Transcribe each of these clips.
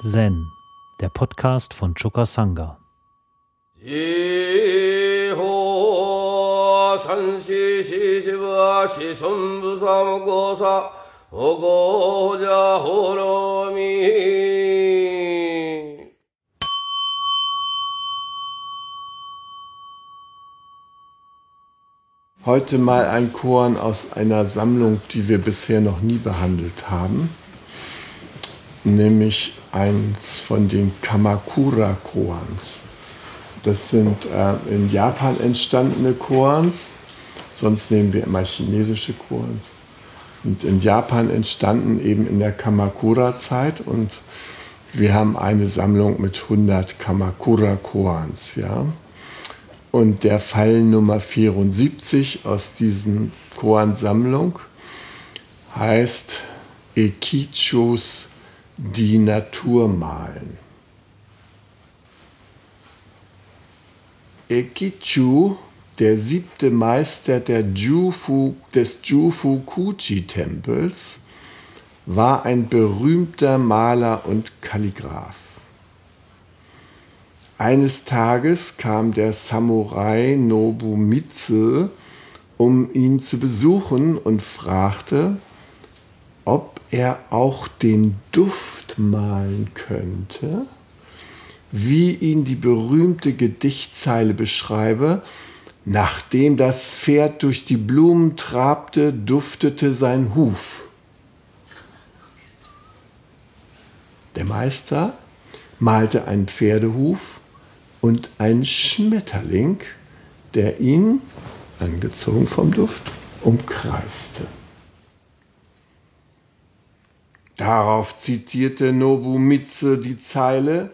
Zen, der Podcast von Choka Sangha. Heute mal ein Korn aus einer Sammlung, die wir bisher noch nie behandelt haben, nämlich eins von den Kamakura-Koans. Das sind äh, in Japan entstandene Koans, sonst nehmen wir immer chinesische Koans. Und in Japan entstanden eben in der Kamakura-Zeit und wir haben eine Sammlung mit 100 Kamakura-Koans. Ja? Und der Fall Nummer 74 aus diesen Koan-Sammlung heißt Ekichos die Natur malen. Ekichu, der siebte Meister der Jufu, des Jufukuchi-Tempels, war ein berühmter Maler und Kalligraph. Eines Tages kam der Samurai Nobumitsu, um ihn zu besuchen und fragte, ob er auch den Duft malen könnte, wie ihn die berühmte Gedichtzeile beschreibe, nachdem das Pferd durch die Blumen trabte, duftete sein Huf. Der Meister malte einen Pferdehuf und ein Schmetterling, der ihn, angezogen vom Duft, umkreiste. Darauf zitierte Nobumitsu die Zeile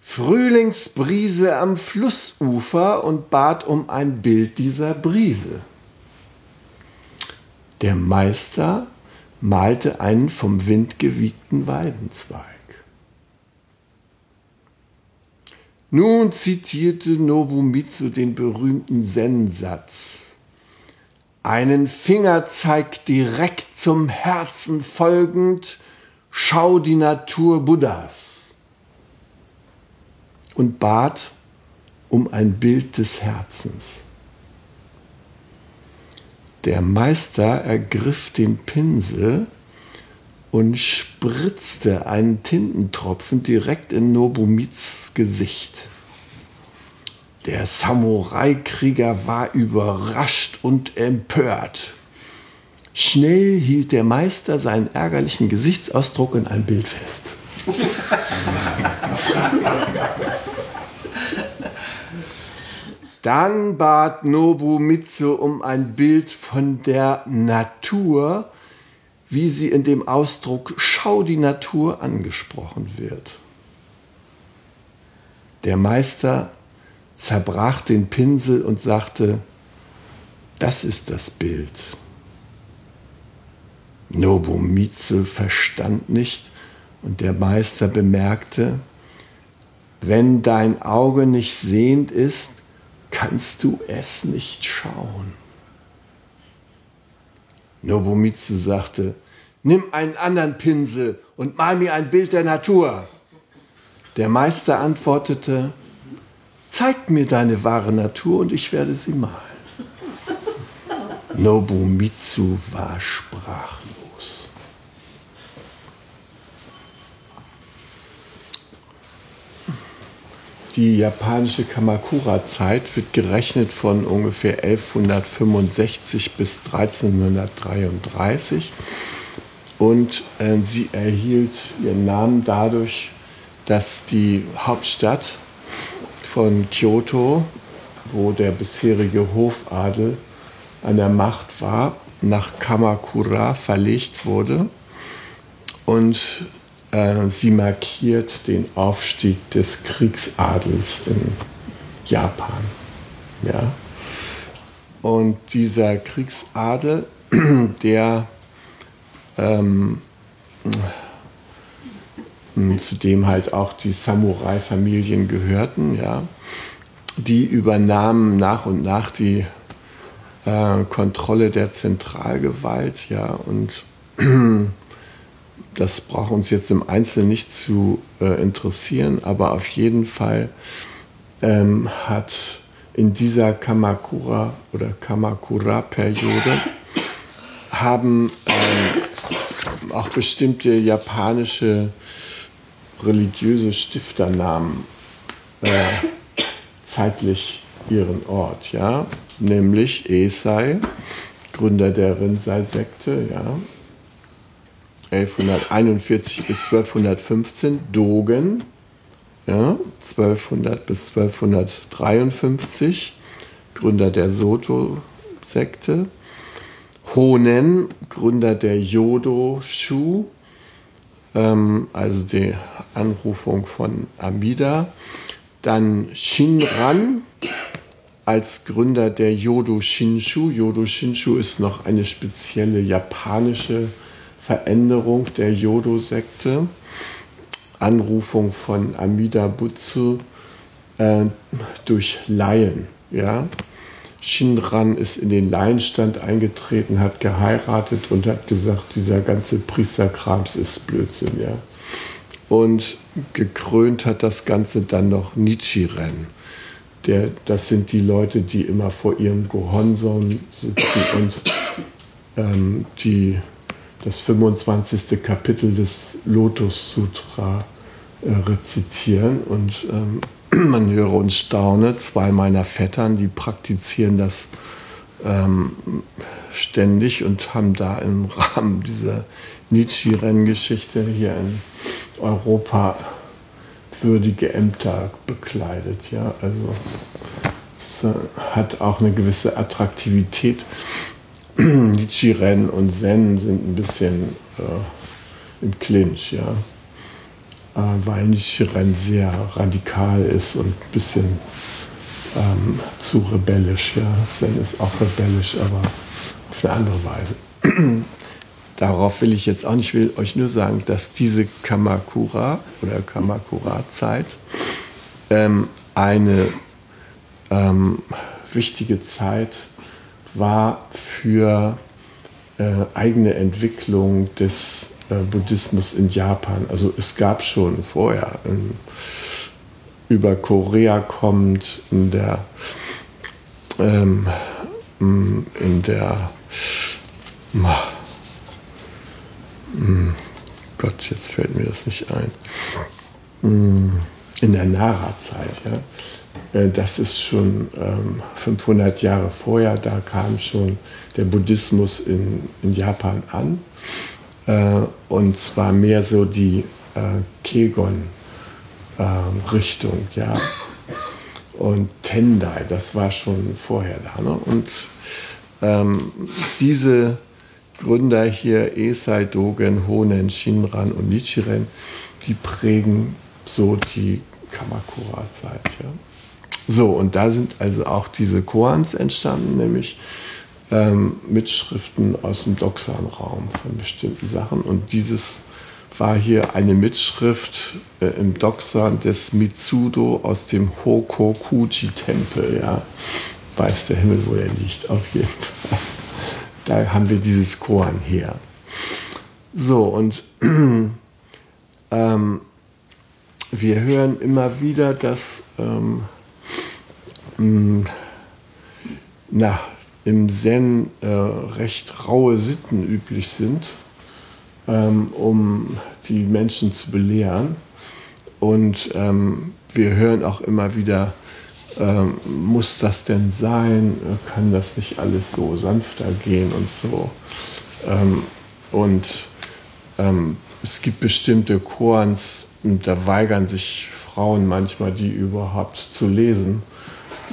Frühlingsbrise am Flussufer und bat um ein Bild dieser Brise. Der Meister malte einen vom Wind gewiegten Weidenzweig. Nun zitierte Nobumitsu den berühmten Zen-Satz. Einen Fingerzeig direkt zum Herzen folgend, schau die Natur Buddhas. Und bat um ein Bild des Herzens. Der Meister ergriff den Pinsel und spritzte einen Tintentropfen direkt in Nobumits Gesicht. Der Samurai-Krieger war überrascht und empört. Schnell hielt der Meister seinen ärgerlichen Gesichtsausdruck in ein Bild fest. Dann bat Nobumitsu um ein Bild von der Natur, wie sie in dem Ausdruck Schau die Natur angesprochen wird. Der Meister zerbrach den Pinsel und sagte, das ist das Bild. Nobumitsu verstand nicht und der Meister bemerkte, wenn dein Auge nicht sehend ist, kannst du es nicht schauen. Nobumitsu sagte, nimm einen anderen Pinsel und mal mir ein Bild der Natur. Der Meister antwortete, zeig mir deine wahre Natur und ich werde sie malen. Nobumitsu war sprachlos. Die japanische Kamakura-Zeit wird gerechnet von ungefähr 1165 bis 1333 und äh, sie erhielt ihren Namen dadurch, dass die Hauptstadt von Kyoto, wo der bisherige Hofadel an der Macht war, nach Kamakura verlegt wurde und äh, sie markiert den Aufstieg des Kriegsadels in Japan. Ja? Und dieser Kriegsadel, der ähm, zu dem halt auch die Samurai-Familien gehörten, ja. Die übernahmen nach und nach die äh, Kontrolle der Zentralgewalt, ja, und das braucht uns jetzt im Einzelnen nicht zu äh, interessieren, aber auf jeden Fall ähm, hat in dieser Kamakura oder Kamakura-Periode haben ähm, auch bestimmte japanische religiöse Stifternamen äh, zeitlich ihren Ort, ja, nämlich Esai, Gründer der Rinzai-Sekte, ja, 1141 bis 1215, Dogen, ja, 1200 bis 1253, Gründer der Soto-Sekte, Honen, Gründer der Yodo-Shu, ähm, also die Anrufung von Amida, dann Shinran als Gründer der Yodo Shinshu. Yodo Shinshu ist noch eine spezielle japanische Veränderung der Yodo-Sekte. Anrufung von Amida Butsu äh, durch Laien. Ja? Shinran ist in den Laienstand eingetreten, hat geheiratet und hat gesagt, dieser ganze Priesterkrams ist Blödsinn. Ja? Und gekrönt hat das Ganze dann noch Nichiren. Der, das sind die Leute, die immer vor ihrem Gohonson sitzen und ähm, die das 25. Kapitel des Lotus Sutra äh, rezitieren. Und ähm, man höre und staune, zwei meiner Vettern, die praktizieren das ähm, ständig und haben da im Rahmen dieser Nichiren-Geschichte hier in Europa würdige Ämter bekleidet. Ja? Also es äh, hat auch eine gewisse Attraktivität. Nichiren und Zen sind ein bisschen äh, im Clinch, ja. Äh, weil Nichiren sehr radikal ist und ein bisschen ähm, zu rebellisch, ja. Zen ist auch rebellisch, aber auf eine andere Weise. Darauf will ich jetzt auch nicht, ich will euch nur sagen, dass diese Kamakura oder Kamakura-Zeit ähm, eine ähm, wichtige Zeit war für äh, eigene Entwicklung des äh, Buddhismus in Japan. Also es gab schon vorher, in, über Korea kommt, in der, ähm, in der hm, Gott, jetzt fällt mir das nicht ein. In der Nara-Zeit, ja. Äh, das ist schon 500 ähm, Jahre vorher, da kam schon der Buddhismus in, in Japan an. Äh, und zwar mehr so die äh, Kegon-Richtung, ja. Und Tendai, das war schon vorher da. Ne? Und ähm, diese Gründer hier, Esai, Dogen, Honen, Shinran und Nichiren, die prägen so die Kamakura-Zeit. Ja. So, und da sind also auch diese Koans entstanden, nämlich ähm, Mitschriften aus dem Doxan-Raum von bestimmten Sachen. Und dieses war hier eine Mitschrift äh, im Doxan des Mitsudo aus dem Hokokuji-Tempel. Ja. Weiß der Himmel, wo der liegt, auf jeden Fall. Da haben wir dieses Koan her. So, und ähm, wir hören immer wieder, dass ähm, mh, na, im Zen äh, recht raue Sitten üblich sind, ähm, um die Menschen zu belehren. Und ähm, wir hören auch immer wieder, ähm, muss das denn sein? Kann das nicht alles so sanfter gehen und so? Ähm, und ähm, es gibt bestimmte Chorans, und da weigern sich Frauen manchmal, die überhaupt zu lesen,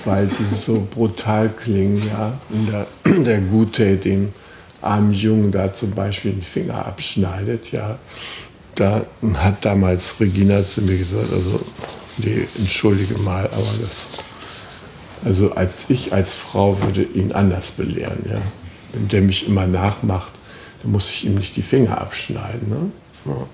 weil die so brutal klingen. Ja? Der, der Gute, dem armen Jungen da zum Beispiel den Finger abschneidet, ja, da hat damals Regina zu mir gesagt, also, nee, entschuldige mal, aber das also als ich als Frau würde ihn anders belehren. Ja? Wenn der mich immer nachmacht, dann muss ich ihm nicht die Finger abschneiden. Ne? Ja.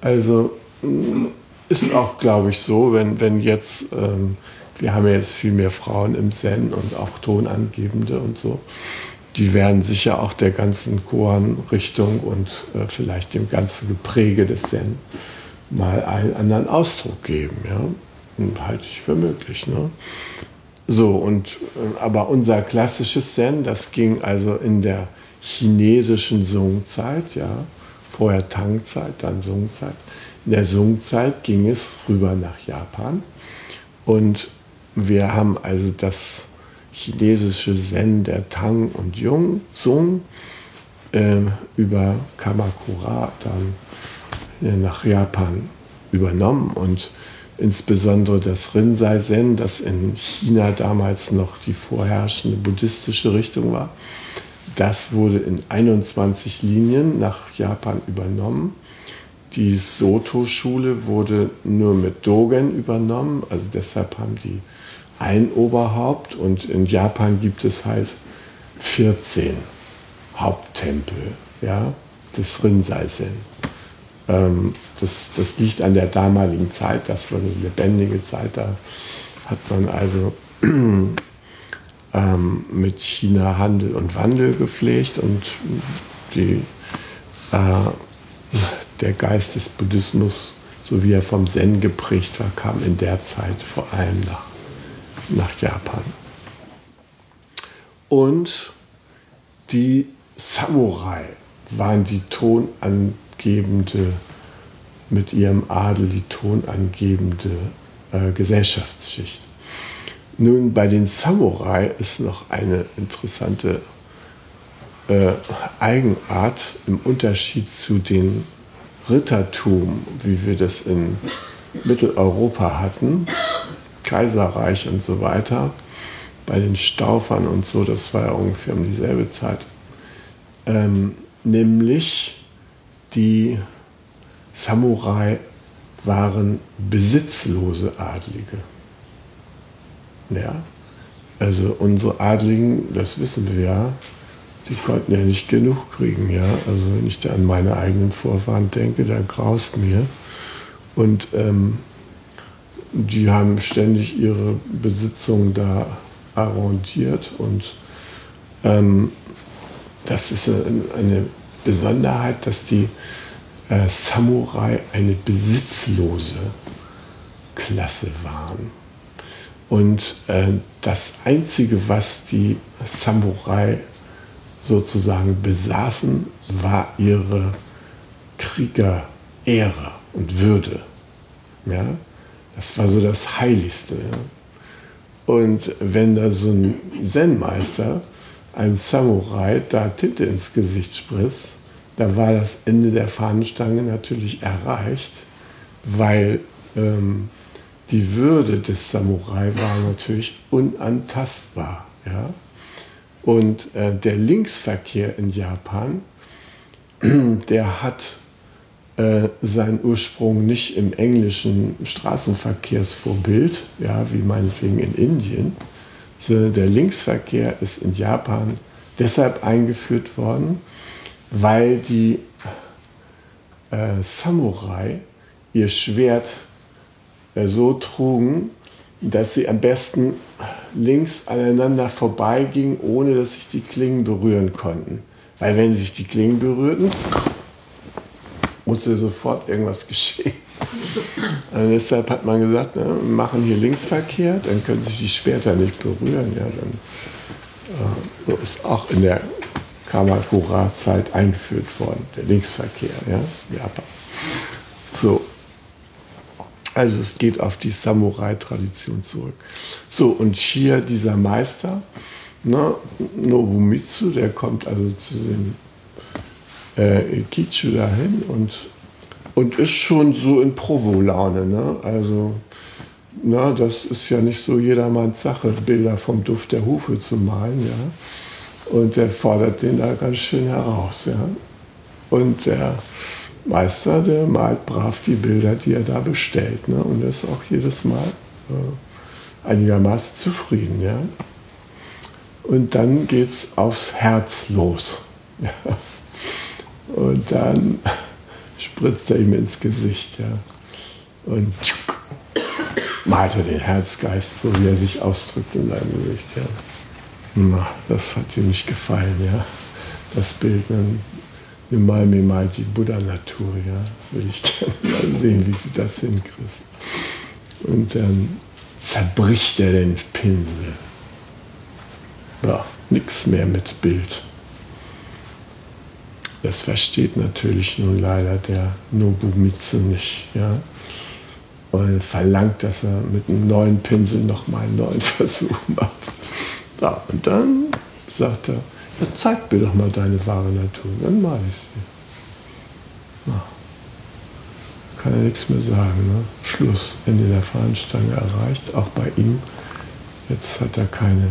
Also mm, ist auch, glaube ich, so, wenn, wenn jetzt, ähm, wir haben ja jetzt viel mehr Frauen im Zen und auch Tonangebende und so. die werden sicher auch der ganzen Koan-Richtung und äh, vielleicht dem ganzen Gepräge des Zen mal einen anderen Ausdruck geben. Ja? Und halte ich für möglich. Ne? So, und, äh, aber unser klassisches Zen, das ging also in der chinesischen Sung-Zeit, ja, vorher Tang-Zeit, dann Sung-Zeit. In der Sung-Zeit ging es rüber nach Japan und wir haben also das chinesische Zen der Tang und Jung, Sung äh, über Kamakura dann äh, nach Japan übernommen und insbesondere das Rinzai Zen, das in China damals noch die vorherrschende buddhistische Richtung war, das wurde in 21 Linien nach Japan übernommen. Die Soto-Schule wurde nur mit Dogen übernommen, also deshalb haben die ein Oberhaupt und in Japan gibt es halt 14 Haupttempel ja, des Rinzai-Zen. Ähm, das, das liegt an der damaligen Zeit, das war eine lebendige Zeit, da hat man also ähm, mit China Handel und Wandel gepflegt und die, äh, der Geist des Buddhismus, so wie er vom Zen geprägt war, kam in der Zeit vor allem nach nach Japan. Und die Samurai waren die tonangebende, mit ihrem Adel die tonangebende äh, Gesellschaftsschicht. Nun, bei den Samurai ist noch eine interessante äh, Eigenart im Unterschied zu den Rittertum, wie wir das in Mitteleuropa hatten. Kaiserreich und so weiter, bei den Staufern und so, das war ja ungefähr um dieselbe Zeit, ähm, nämlich die Samurai waren besitzlose Adlige. Ja, also unsere Adligen, das wissen wir ja, die konnten ja nicht genug kriegen, ja. Also wenn ich da an meine eigenen Vorfahren denke, da graust mir. Und ähm, die haben ständig ihre Besitzung da arrondiert und ähm, das ist eine Besonderheit, dass die äh, Samurai eine besitzlose Klasse waren. Und äh, das Einzige, was die Samurai sozusagen besaßen, war ihre Kriegerehre und Würde. Ja? Das war so das Heiligste. Und wenn da so ein Zen-Meister einem Samurai da Tinte ins Gesicht spritzt, da war das Ende der Fahnenstange natürlich erreicht, weil ähm, die Würde des Samurai war natürlich unantastbar. Ja? Und äh, der Linksverkehr in Japan, der hat äh, seinen Ursprung nicht im englischen Straßenverkehrsvorbild, ja, wie meinetwegen in Indien, sondern der Linksverkehr ist in Japan deshalb eingeführt worden, weil die äh, Samurai ihr Schwert äh, so trugen, dass sie am besten links aneinander vorbeigingen, ohne dass sich die Klingen berühren konnten. Weil wenn sich die Klingen berührten, musste sofort irgendwas geschehen. Also deshalb hat man gesagt, ne, machen hier Linksverkehr, dann können sich die Schwerter nicht berühren. Ja, dann, äh, so ist auch in der Kamakura-Zeit eingeführt worden, der Linksverkehr, ja, Japan. So. Also es geht auf die Samurai-Tradition zurück. So, und hier dieser Meister, ne, Nobumitsu, der kommt also zu den äh, Kichu dahin und, und ist schon so in Provo-Laune. Ne? Also, na, das ist ja nicht so jedermanns Sache, Bilder vom Duft der Hufe zu malen. Ja? Und der fordert den da ganz schön heraus. Ja? Und der Meister, der malt brav die Bilder, die er da bestellt. Ne? Und ist auch jedes Mal äh, einigermaßen zufrieden. Ja? Und dann geht es aufs Herz los. Ja. Und dann spritzt er ihm ins Gesicht. Ja. Und malt er den Herzgeist, so wie er sich ausdrückt in seinem Gesicht. Ja. Na, das hat ihm nicht gefallen, ja. Das Bild, mal die Buddha-Natur, ja. Das will ich gerne mal sehen, wie du das hinkriegst. Und dann zerbricht er den Pinsel. Ja, nichts mehr mit Bild. Das versteht natürlich nun leider der Nobumitsu nicht. Ja? Und verlangt, dass er mit einem neuen Pinsel nochmal einen neuen Versuch macht. Ja, und dann sagt er, ja, zeig mir doch mal deine wahre Natur, dann mal ich sie. Ja. Kann er nichts mehr sagen. Ne? Schluss, Ende der Fahnenstange erreicht, auch bei ihm. Jetzt hat er keine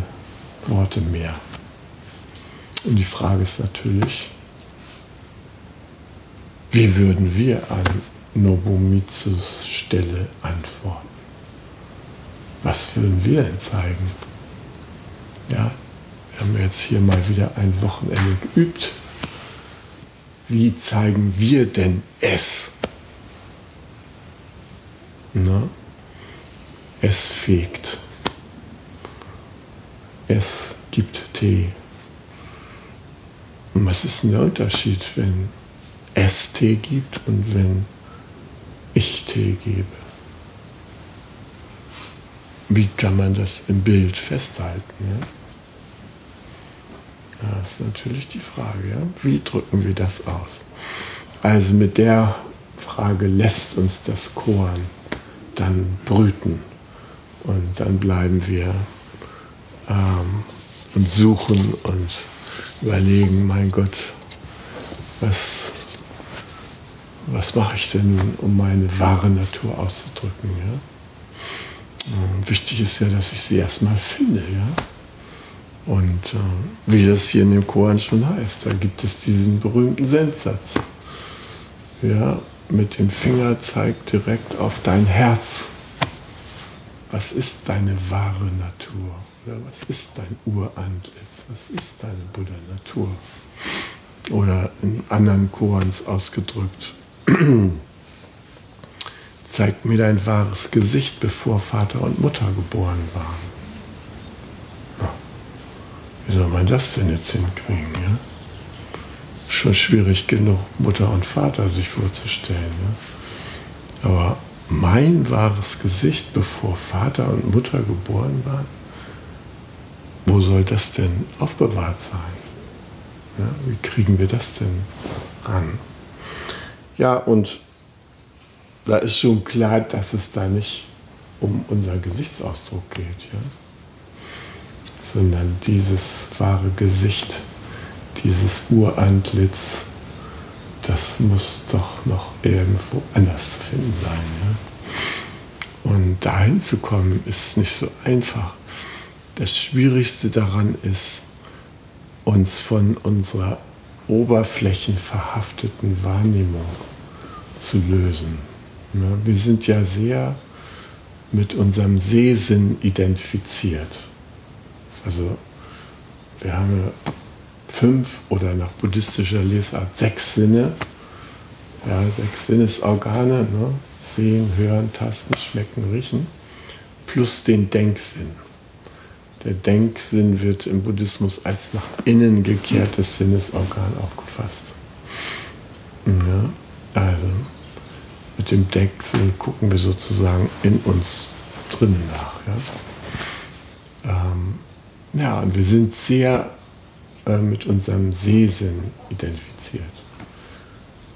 Worte mehr. Und die Frage ist natürlich, wie würden wir an Nobumitsus Stelle antworten? Was würden wir denn zeigen? Ja, wir haben jetzt hier mal wieder ein Wochenende geübt. Wie zeigen wir denn es? Na? Es fegt. Es gibt Tee. Und was ist denn der Unterschied, wenn es Tee gibt und wenn ich Tee gebe? Wie kann man das im Bild festhalten? Ja? Das ist natürlich die Frage. Ja? Wie drücken wir das aus? Also mit der Frage lässt uns das Korn dann brüten und dann bleiben wir ähm, und suchen und überlegen, mein Gott, was, was mache ich denn nun, um meine wahre Natur auszudrücken? Ja? Und wichtig ist ja, dass ich sie erstmal finde. Ja? Und äh, wie das hier in dem Koran schon heißt, da gibt es diesen berühmten Sendsatz. Ja, mit dem Finger zeigt direkt auf dein Herz. Was ist deine wahre Natur? Oder was ist dein Urantlitz? Was ist deine Buddha-Natur? Oder in anderen Korans ausgedrückt, zeig mir dein wahres Gesicht, bevor Vater und Mutter geboren waren. Ja. Wie soll man das denn jetzt hinkriegen? Ja? Schon schwierig genug, Mutter und Vater sich vorzustellen. Ja? Aber mein wahres Gesicht, bevor Vater und Mutter geboren waren, wo soll das denn aufbewahrt sein? Ja, wie kriegen wir das denn ran? Ja, und da ist schon klar, dass es da nicht um unser Gesichtsausdruck geht, ja? sondern dieses wahre Gesicht, dieses Urantlitz, das muss doch noch irgendwo anders zu finden sein. Ja? Und dahin zu kommen, ist nicht so einfach. Das Schwierigste daran ist, uns von unserer oberflächenverhafteten Wahrnehmung zu lösen. Wir sind ja sehr mit unserem Sehsinn identifiziert. Also wir haben fünf oder nach buddhistischer Lesart sechs Sinne, ja, sechs Sinnesorgane, ne? sehen, hören, tasten, schmecken, riechen, plus den Denksinn. Der Denksinn wird im Buddhismus als nach innen gekehrtes Sinnesorgan aufgefasst. Ja, also mit dem Denksinn gucken wir sozusagen in uns drinnen nach. Ja, ähm, ja und wir sind sehr äh, mit unserem Sehsinn identifiziert.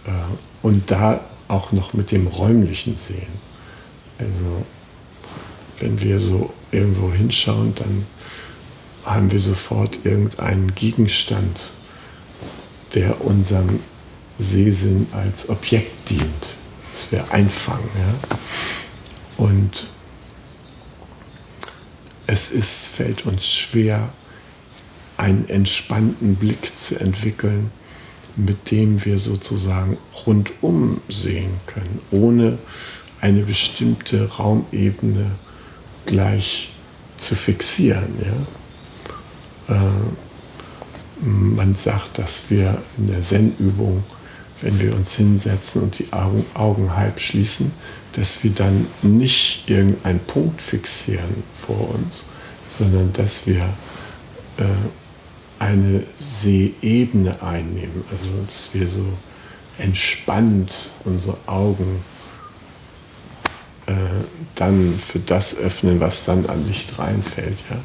Äh, und da auch noch mit dem räumlichen Sehen. Also wenn wir so irgendwo hinschauen, dann haben wir sofort irgendeinen Gegenstand, der unserem Sehsinn als Objekt dient. Das wäre Einfangen. Ja? Und es ist, fällt uns schwer, einen entspannten Blick zu entwickeln, mit dem wir sozusagen rundum sehen können, ohne eine bestimmte Raumebene gleich zu fixieren. Ja? Äh, man sagt, dass wir in der Zen-Übung, wenn wir uns hinsetzen und die Augen, Augen halb schließen, dass wir dann nicht irgendeinen Punkt fixieren vor uns, sondern dass wir äh, eine Sehebene einnehmen. Also dass wir so entspannt unsere Augen äh, dann für das öffnen, was dann an Licht reinfällt. Ja?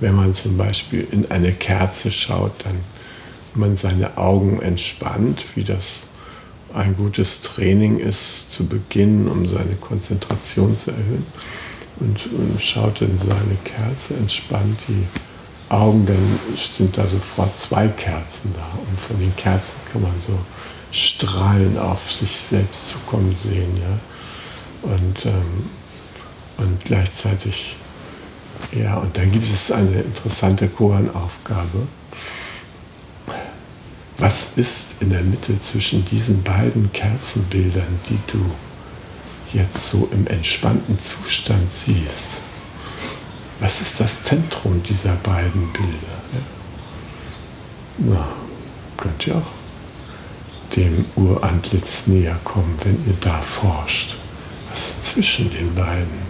Wenn man zum Beispiel in eine Kerze schaut, dann man seine Augen entspannt, wie das ein gutes Training ist zu Beginn, um seine Konzentration zu erhöhen. Und, und schaut in seine Kerze, entspannt die Augen, dann sind da sofort zwei Kerzen da. Und von den Kerzen kann man so Strahlen auf sich selbst zukommen sehen. Ja? Und, ähm, und gleichzeitig, ja, und dann gibt es eine interessante Koran-Aufgabe. Was ist in der Mitte zwischen diesen beiden Kerzenbildern, die du jetzt so im entspannten Zustand siehst? Was ist das Zentrum dieser beiden Bilder? Na, könnt ihr auch dem Urantlitz näher kommen, wenn ihr da forscht, was zwischen den beiden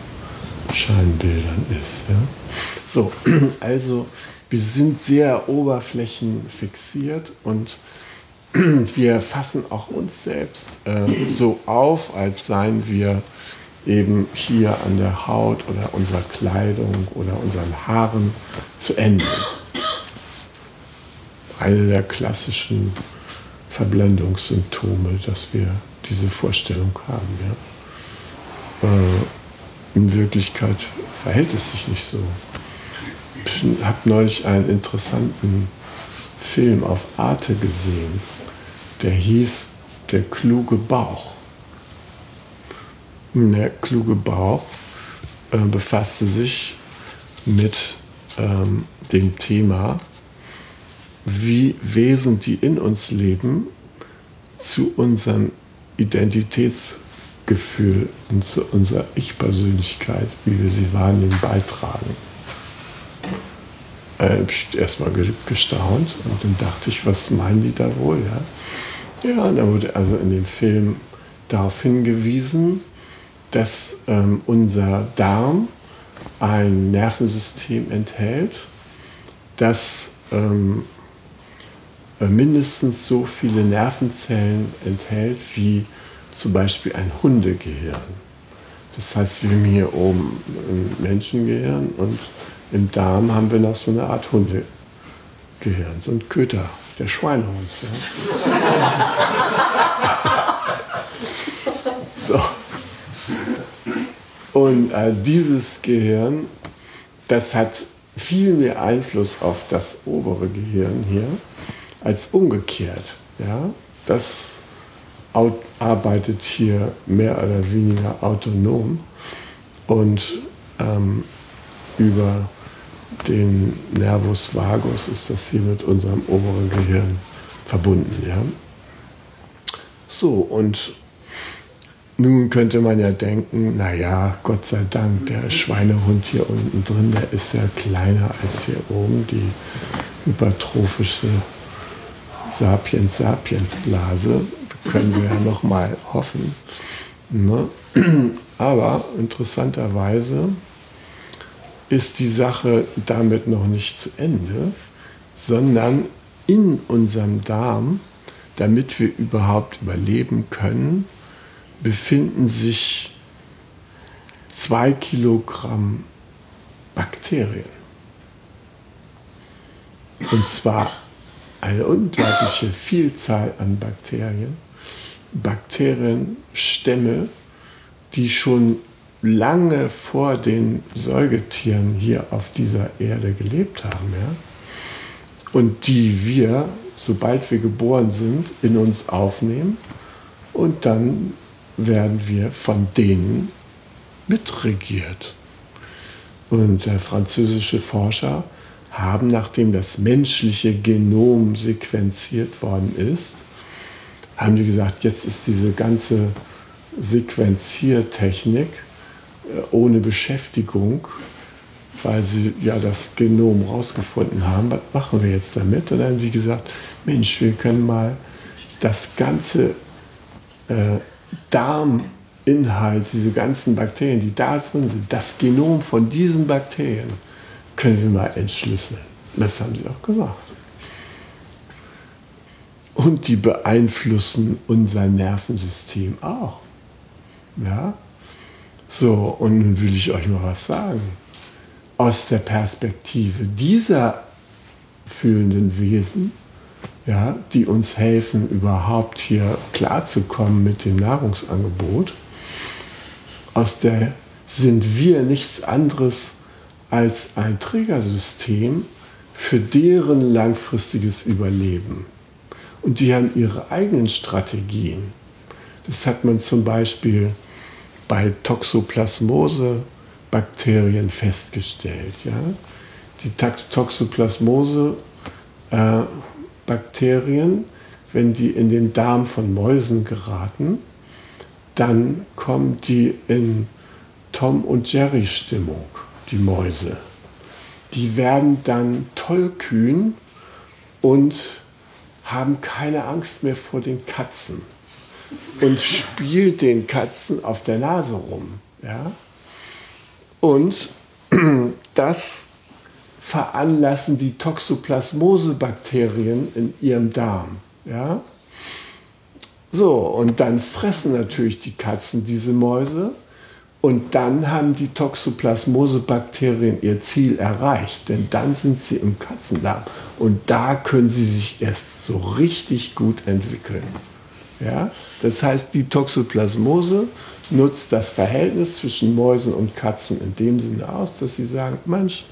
Scheinbildern ist. Ja? So, also wir sind sehr oberflächenfixiert und wir fassen auch uns selbst äh, so auf, als seien wir eben hier an der Haut oder unserer Kleidung oder unseren Haaren zu Ende. Eine der klassischen Verblendungssymptome, dass wir diese Vorstellung haben. Ja? Äh, in Wirklichkeit verhält es sich nicht so. Habe neulich einen interessanten Film auf Arte gesehen, der hieß Der kluge Bauch. Der kluge Bauch äh, befasste sich mit ähm, dem Thema, wie Wesen, die in uns leben, zu unserem Identitätsgefühl und zu unserer Ich-Persönlichkeit, wie wir sie wahrnehmen, beitragen äh, erstmal gestaunt und dann dachte ich, was meinen die da wohl? Ja, ja und dann wurde also in dem Film darauf hingewiesen, dass ähm, unser Darm ein Nervensystem enthält, das ähm, äh, mindestens so viele Nervenzellen enthält wie zum Beispiel ein Hundegehirn. Das heißt, wir haben hier oben ein Menschengehirn und im Darm haben wir noch so eine Art Hundegehirn, so ein Köter, der Schweinehund. Ja. so. Und äh, dieses Gehirn, das hat viel mehr Einfluss auf das obere Gehirn hier als umgekehrt. Ja? Das arbeitet hier mehr oder weniger autonom und ähm, über den Nervus vagus ist das hier mit unserem oberen Gehirn verbunden. Ja? So, und nun könnte man ja denken, naja, Gott sei Dank, der Schweinehund hier unten drin, der ist ja kleiner als hier oben, die hypertrophische Sapiens-Sapiens-Blase. Können wir ja noch mal hoffen. Ne? Aber interessanterweise ist die Sache damit noch nicht zu Ende, sondern in unserem Darm, damit wir überhaupt überleben können, befinden sich zwei Kilogramm Bakterien. Und zwar eine unglaubliche Vielzahl an Bakterien. Bakterienstämme, die schon lange vor den Säugetieren hier auf dieser Erde gelebt haben. Ja? Und die wir, sobald wir geboren sind, in uns aufnehmen und dann werden wir von denen mitregiert. Und äh, französische Forscher haben, nachdem das menschliche Genom sequenziert worden ist, haben die gesagt, jetzt ist diese ganze Sequenziertechnik ohne Beschäftigung, weil sie ja das Genom rausgefunden haben. Was machen wir jetzt damit? Und dann haben sie gesagt, Mensch, wir können mal das ganze äh, Darminhalt, diese ganzen Bakterien, die da drin sind, das Genom von diesen Bakterien, können wir mal entschlüsseln. Das haben sie auch gemacht. Und die beeinflussen unser Nervensystem auch. Ja? So, und nun will ich euch mal was sagen. Aus der Perspektive dieser fühlenden Wesen, ja, die uns helfen, überhaupt hier klarzukommen mit dem Nahrungsangebot, aus der sind wir nichts anderes als ein Trägersystem für deren langfristiges Überleben. Und die haben ihre eigenen Strategien. Das hat man zum Beispiel bei Toxoplasmose-Bakterien festgestellt. Ja? Die Toxoplasmose-Bakterien, äh, wenn die in den Darm von Mäusen geraten, dann kommen die in Tom und Jerry Stimmung, die Mäuse. Die werden dann tollkühn und haben keine Angst mehr vor den Katzen und spielt den Katzen auf der Nase rum. Ja? Und das veranlassen die Toxoplasmose-Bakterien in ihrem Darm. Ja? So, und dann fressen natürlich die Katzen diese Mäuse und dann haben die Toxoplasmose-Bakterien ihr Ziel erreicht, denn dann sind sie im Katzendarm und da können sie sich erst so richtig gut entwickeln. Ja? Das heißt, die Toxoplasmose nutzt das Verhältnis zwischen Mäusen und Katzen in dem Sinne aus, dass sie sagen, Mensch,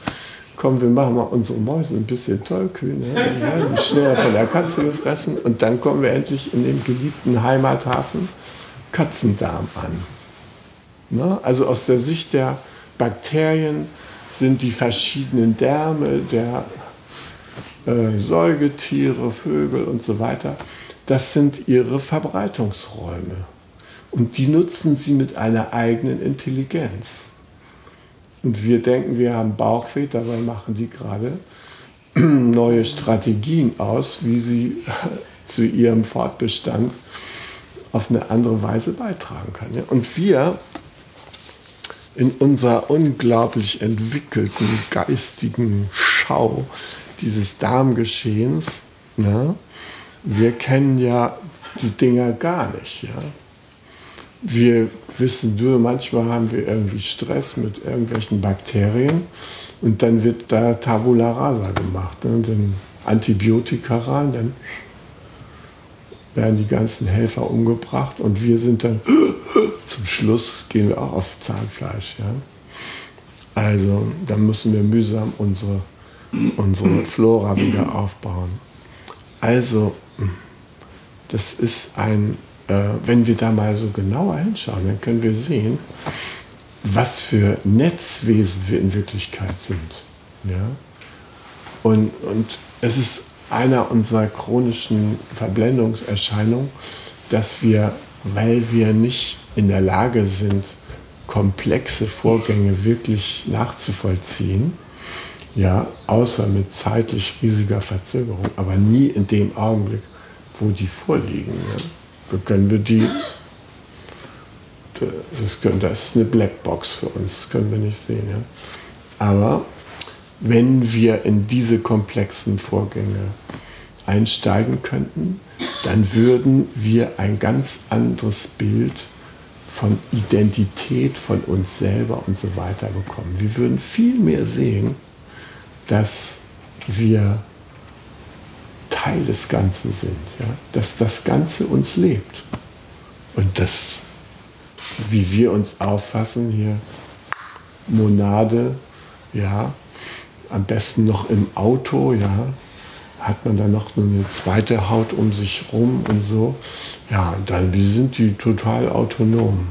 komm, wir machen mal unsere Mäuse ein bisschen tollkühn, ja? die schneller von der Katze gefressen und dann kommen wir endlich in den geliebten Heimathafen Katzendarm an. Ne? Also aus der Sicht der Bakterien sind die verschiedenen Därme der äh, Säugetiere, Vögel und so weiter, das sind ihre Verbreitungsräume. Und die nutzen sie mit einer eigenen Intelligenz. Und wir denken, wir haben Bauchweh, dabei machen die gerade neue Strategien aus, wie sie zu ihrem Fortbestand auf eine andere Weise beitragen kann. Und wir in unserer unglaublich entwickelten geistigen Schau dieses Darmgeschehens, ne, wir kennen ja die Dinger gar nicht. Ja. Wir wissen nur, manchmal haben wir irgendwie Stress mit irgendwelchen Bakterien und dann wird da Tabula rasa gemacht. Ne, dann Antibiotika rein, dann werden die ganzen Helfer umgebracht und wir sind dann zum Schluss gehen wir auch auf Zahnfleisch. Ja? Also dann müssen wir mühsam unsere, unsere Flora wieder aufbauen. Also das ist ein, äh, wenn wir da mal so genauer hinschauen, dann können wir sehen, was für Netzwesen wir in Wirklichkeit sind. Ja? Und, und es ist einer unserer chronischen Verblendungserscheinungen, dass wir, weil wir nicht in der Lage sind, komplexe Vorgänge wirklich nachzuvollziehen, ja, außer mit zeitlich riesiger Verzögerung, aber nie in dem Augenblick, wo die vorliegen. Ja. Da können wir die, das, können, das ist eine Blackbox für uns, das können wir nicht sehen. Ja. Aber wenn wir in diese komplexen Vorgänge einsteigen könnten, dann würden wir ein ganz anderes Bild von Identität von uns selber und so weiter bekommen. Wir würden viel mehr sehen, dass wir Teil des Ganzen sind, ja? dass das Ganze uns lebt. Und das, wie wir uns auffassen, hier Monade, ja, am besten noch im Auto, ja, hat man dann noch eine zweite Haut um sich rum und so. Ja, und dann, wie sind die total autonom?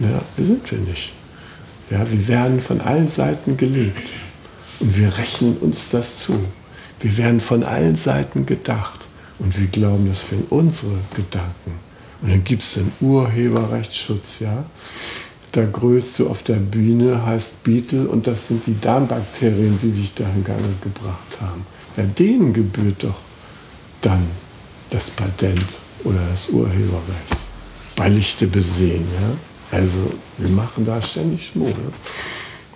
Ja, wir sind wir nicht. Ja, wir werden von allen Seiten gelebt und wir rechnen uns das zu. Wir werden von allen Seiten gedacht und wir glauben, das wären unsere Gedanken. Und dann gibt es den Urheberrechtsschutz, ja da grölst du auf der Bühne, heißt Beetle und das sind die Darmbakterien, die dich da in Gang gebracht haben. Ja, denen gebührt doch dann das Patent oder das Urheberrecht. Bei Lichte besehen, ja. Also wir machen da ständig Schmuh. Ne?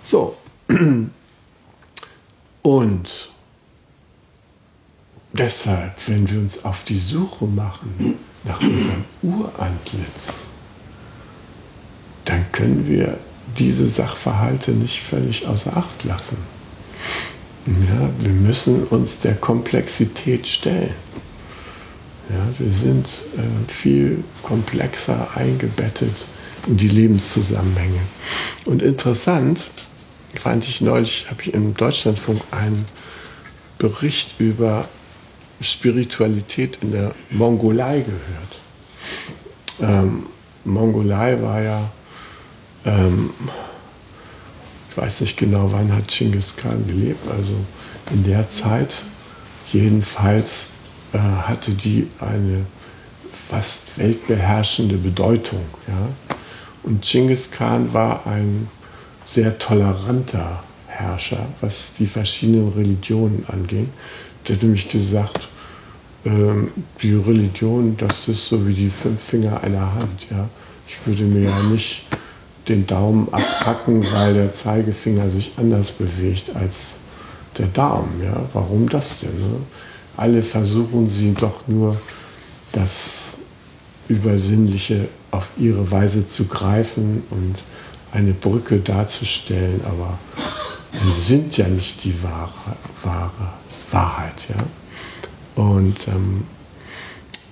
So. Und deshalb, wenn wir uns auf die Suche machen nach unserem Urantlitz, dann können wir diese Sachverhalte nicht völlig außer Acht lassen. Ja, wir müssen uns der Komplexität stellen. Ja, wir sind äh, viel komplexer eingebettet in die Lebenszusammenhänge. Und interessant fand ich neulich, habe ich im Deutschlandfunk einen Bericht über Spiritualität in der Mongolei gehört. Ähm, Mongolei war ja, ähm, ich weiß nicht genau, wann hat Genghis Khan gelebt, also in der Zeit jedenfalls äh, hatte die eine fast weltbeherrschende Bedeutung. Ja? Und Genghis Khan war ein sehr toleranter Herrscher, was die verschiedenen Religionen anging. Der hat nämlich gesagt, ähm, die Religion, das ist so wie die fünf Finger einer Hand. Ja? Ich würde mir ja nicht den Daumen abpacken, weil der Zeigefinger sich anders bewegt als der Daumen. Ja? Warum das denn? Ne? alle versuchen sie doch nur das Übersinnliche auf ihre Weise zu greifen und eine Brücke darzustellen, aber sie sind ja nicht die wahre, wahre Wahrheit. Ja? Und ähm,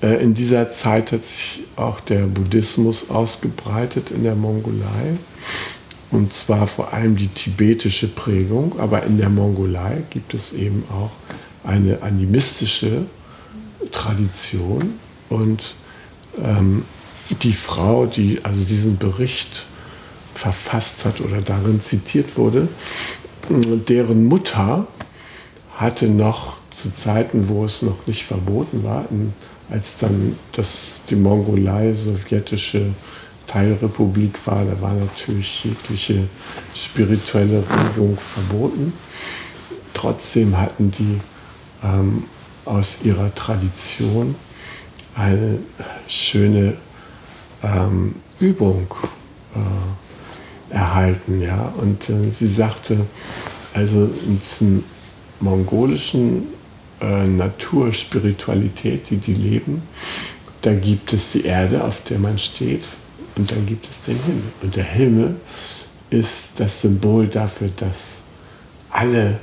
äh, in dieser Zeit hat sich auch der Buddhismus ausgebreitet in der Mongolei. Und zwar vor allem die tibetische Prägung, aber in der Mongolei gibt es eben auch eine animistische Tradition und ähm, die Frau, die also diesen Bericht verfasst hat oder darin zitiert wurde, deren Mutter hatte noch zu Zeiten, wo es noch nicht verboten war, als dann das, die Mongolei sowjetische Teilrepublik war, da war natürlich jegliche spirituelle Regung verboten. Trotzdem hatten die ähm, aus ihrer Tradition eine schöne ähm, Übung äh, erhalten. Ja? Und äh, sie sagte, also in diesem mongolischen äh, Naturspiritualität, die die leben, da gibt es die Erde, auf der man steht, und dann gibt es den Himmel. Und der Himmel ist das Symbol dafür, dass alle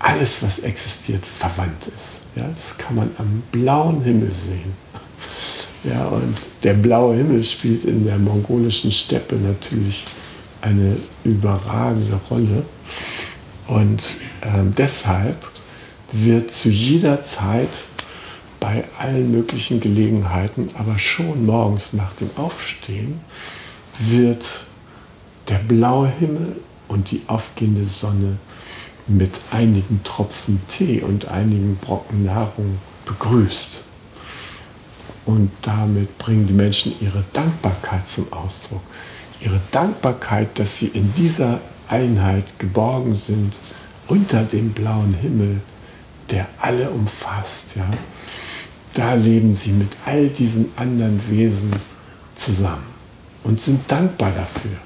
alles, was existiert, verwandt ist. Ja, das kann man am blauen Himmel sehen. Ja, und der blaue Himmel spielt in der mongolischen Steppe natürlich eine überragende Rolle. Und ähm, deshalb wird zu jeder Zeit bei allen möglichen Gelegenheiten, aber schon morgens nach dem Aufstehen, wird der blaue Himmel und die aufgehende Sonne mit einigen Tropfen Tee und einigen Brocken Nahrung begrüßt. Und damit bringen die Menschen ihre Dankbarkeit zum Ausdruck. Ihre Dankbarkeit, dass sie in dieser Einheit geborgen sind, unter dem blauen Himmel, der alle umfasst. Ja? Da leben sie mit all diesen anderen Wesen zusammen und sind dankbar dafür.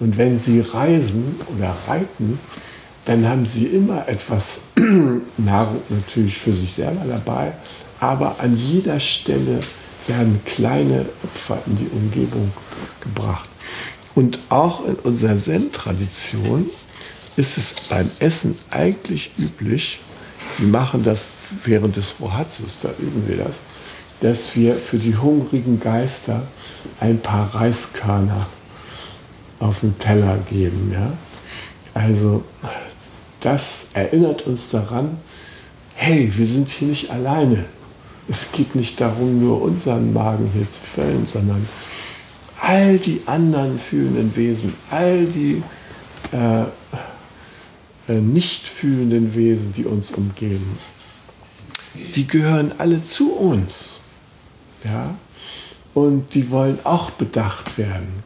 Und wenn sie reisen oder reiten, dann haben sie immer etwas Nahrung natürlich für sich selber dabei, aber an jeder Stelle werden kleine Opfer in die Umgebung gebracht. Und auch in unserer Zen-Tradition ist es beim Essen eigentlich üblich, wir machen das während des Rohatsus, da üben wir das, dass wir für die hungrigen Geister ein paar Reiskörner auf den Teller geben. Ja? Also das erinnert uns daran, hey, wir sind hier nicht alleine. Es geht nicht darum, nur unseren Magen hier zu füllen, sondern all die anderen fühlenden Wesen, all die äh, äh, nicht fühlenden Wesen, die uns umgeben, die gehören alle zu uns. Ja? Und die wollen auch bedacht werden.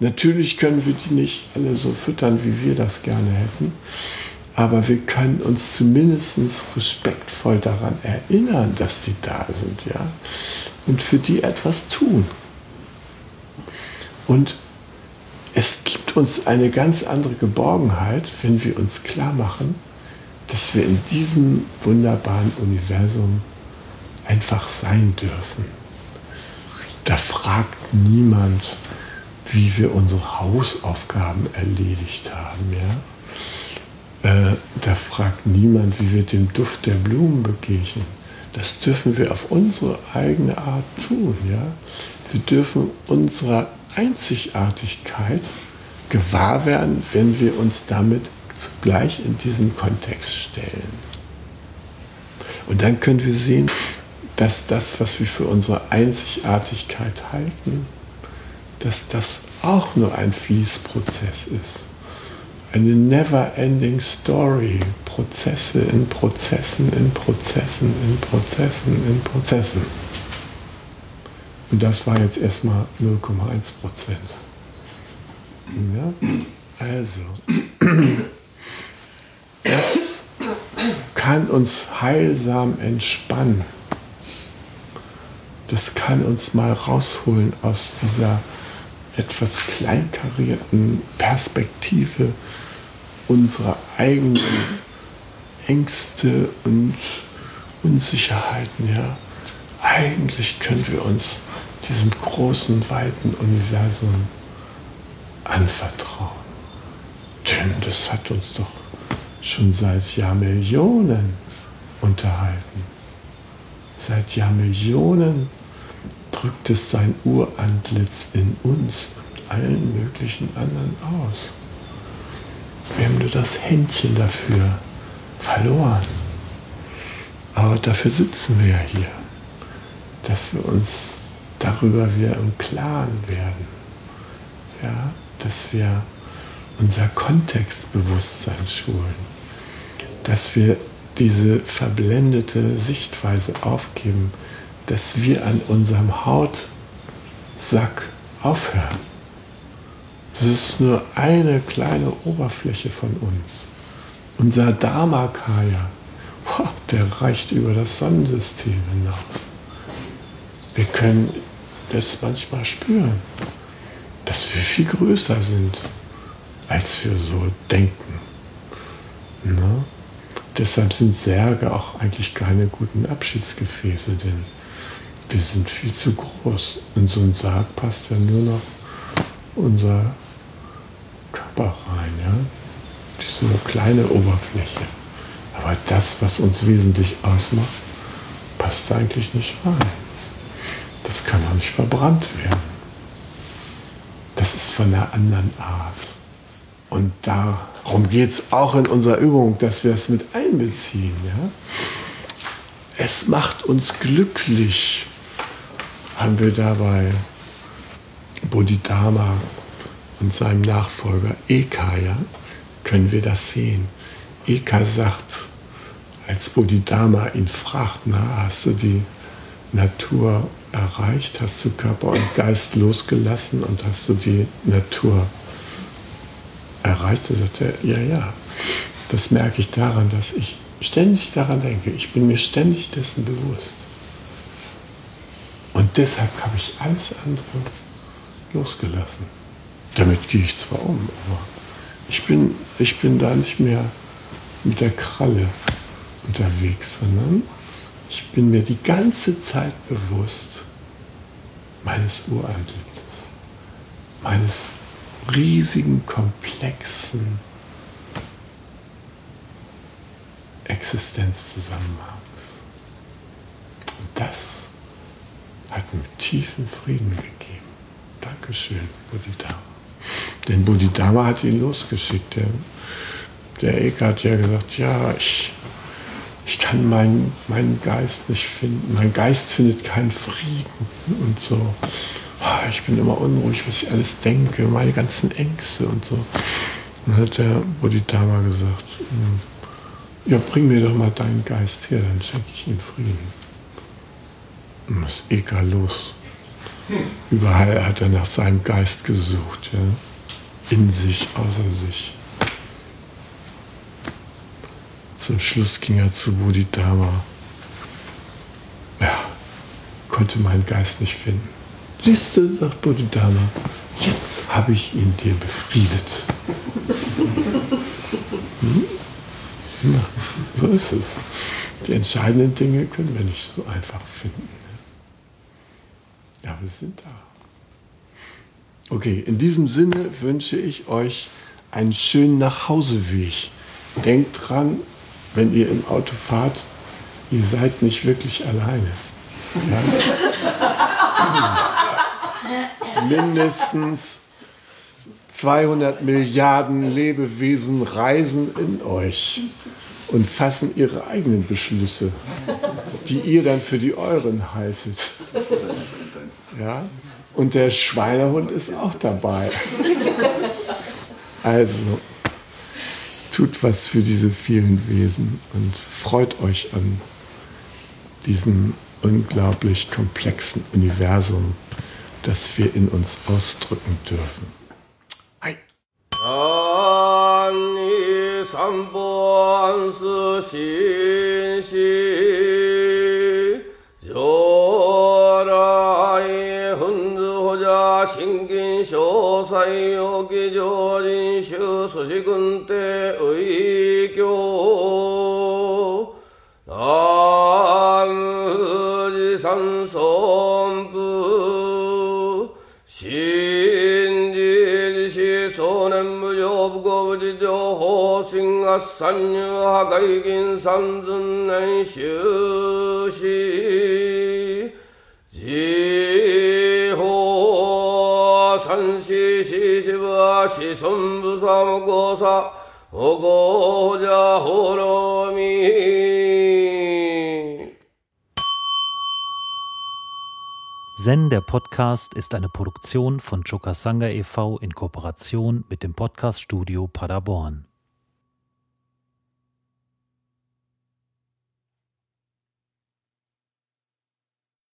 Natürlich können wir die nicht alle so füttern, wie wir das gerne hätten aber wir können uns zumindest respektvoll daran erinnern, dass die da sind, ja, und für die etwas tun. Und es gibt uns eine ganz andere Geborgenheit, wenn wir uns klar machen, dass wir in diesem wunderbaren Universum einfach sein dürfen. Da fragt niemand, wie wir unsere Hausaufgaben erledigt haben. Ja? Äh, da fragt niemand, wie wir dem Duft der Blumen begegnen. Das dürfen wir auf unsere eigene Art tun. Ja? Wir dürfen unserer Einzigartigkeit gewahr werden, wenn wir uns damit zugleich in diesen Kontext stellen. Und dann können wir sehen, dass das, was wir für unsere Einzigartigkeit halten, dass das auch nur ein Fließprozess ist. Eine never-ending Story. Prozesse in Prozessen, in Prozessen, in Prozessen, in Prozessen. Und das war jetzt erstmal 0,1 Prozent. Ja? Also, das kann uns heilsam entspannen. Das kann uns mal rausholen aus dieser etwas kleinkarierten Perspektive unserer eigenen Ängste und Unsicherheiten. Ja. Eigentlich können wir uns diesem großen, weiten Universum anvertrauen. Denn das hat uns doch schon seit Jahrmillionen unterhalten. Seit Jahrmillionen drückt es sein Urantlitz in uns und allen möglichen anderen aus. Wir haben nur das Händchen dafür verloren. Aber dafür sitzen wir ja hier, dass wir uns darüber wieder im Klaren werden. Ja, dass wir unser Kontextbewusstsein schulen, dass wir diese verblendete Sichtweise aufgeben, dass wir an unserem Hautsack aufhören. Das ist nur eine kleine Oberfläche von uns. Unser Dharmakaya, der reicht über das Sonnensystem hinaus. Wir können das manchmal spüren, dass wir viel größer sind, als wir so denken. Ne? Deshalb sind Särge auch eigentlich keine guten Abschiedsgefäße, denn wir sind viel zu groß. In so einen Sarg passt ja nur noch unser Körper rein. Ja? Diese kleine Oberfläche. Aber das, was uns wesentlich ausmacht, passt eigentlich nicht rein. Das kann auch nicht verbrannt werden. Das ist von einer anderen Art. Und darum geht es auch in unserer Übung, dass wir es mit einbeziehen. Ja? Es macht uns glücklich, haben wir dabei Bodhidharma und seinem Nachfolger Eka, ja, können wir das sehen. Eka sagt, als Bodhidharma ihn fragt, na, hast du die Natur erreicht, hast du Körper und Geist losgelassen und hast du die Natur erreicht? Da sagt er, ja, ja. Das merke ich daran, dass ich ständig daran denke. Ich bin mir ständig dessen bewusst. Und deshalb habe ich alles andere losgelassen. Damit gehe ich zwar um, aber ich bin, ich bin da nicht mehr mit der Kralle unterwegs, sondern ich bin mir die ganze Zeit bewusst meines Urantlitzes, meines riesigen, komplexen Existenzzusammenhangs. Und das hat mir tiefen Frieden gegeben. Dankeschön, Bodhidharma. Denn Bodhidharma hat ihn losgeschickt. Der, der Eka hat ja gesagt, ja, ich, ich kann meinen, meinen Geist nicht finden. Mein Geist findet keinen Frieden und so. Ah, ich bin immer unruhig, was ich alles denke, meine ganzen Ängste und so. dann hat der Bodhidharma gesagt, hm, ja, bring mir doch mal deinen Geist her, dann schenke ich ihm Frieden. Und das ist Eka los. Überall hat er nach seinem Geist gesucht, ja? in sich, außer sich. Zum Schluss ging er zu Bodhidharma. Ja, konnte meinen Geist nicht finden. Siehst du, sagt Bodhidharma, jetzt habe ich ihn dir befriedet. Hm? Ja, so ist es. Die entscheidenden Dinge können wir nicht so einfach finden. Ne? Ja, wir sind da. Okay, in diesem Sinne wünsche ich euch einen schönen Nachhauseweg. Denkt dran, wenn ihr im Auto fahrt, ihr seid nicht wirklich alleine. Ja? Mindestens 200 Milliarden Lebewesen reisen in euch und fassen ihre eigenen Beschlüsse, die ihr dann für die euren haltet. Ja? Und der Schweinehund ist auch dabei. Also, tut was für diese vielen Wesen und freut euch an diesem unglaublich komplexen Universum, das wir in uns ausdrücken dürfen. Hi. 신긴 쇼사의 오기조진 쇼 소식은 때의교 나의산 선부 신진시 소남무여부거부지저 호승아산유하가이긴 삼순난시시 지호산 参入破壊銀三尊年収し自法三四四四部は子孫部さもごさおごじゃほろみ Zen, der Podcast, ist eine Produktion von Chokasanga e.V. in Kooperation mit dem Podcaststudio Paderborn.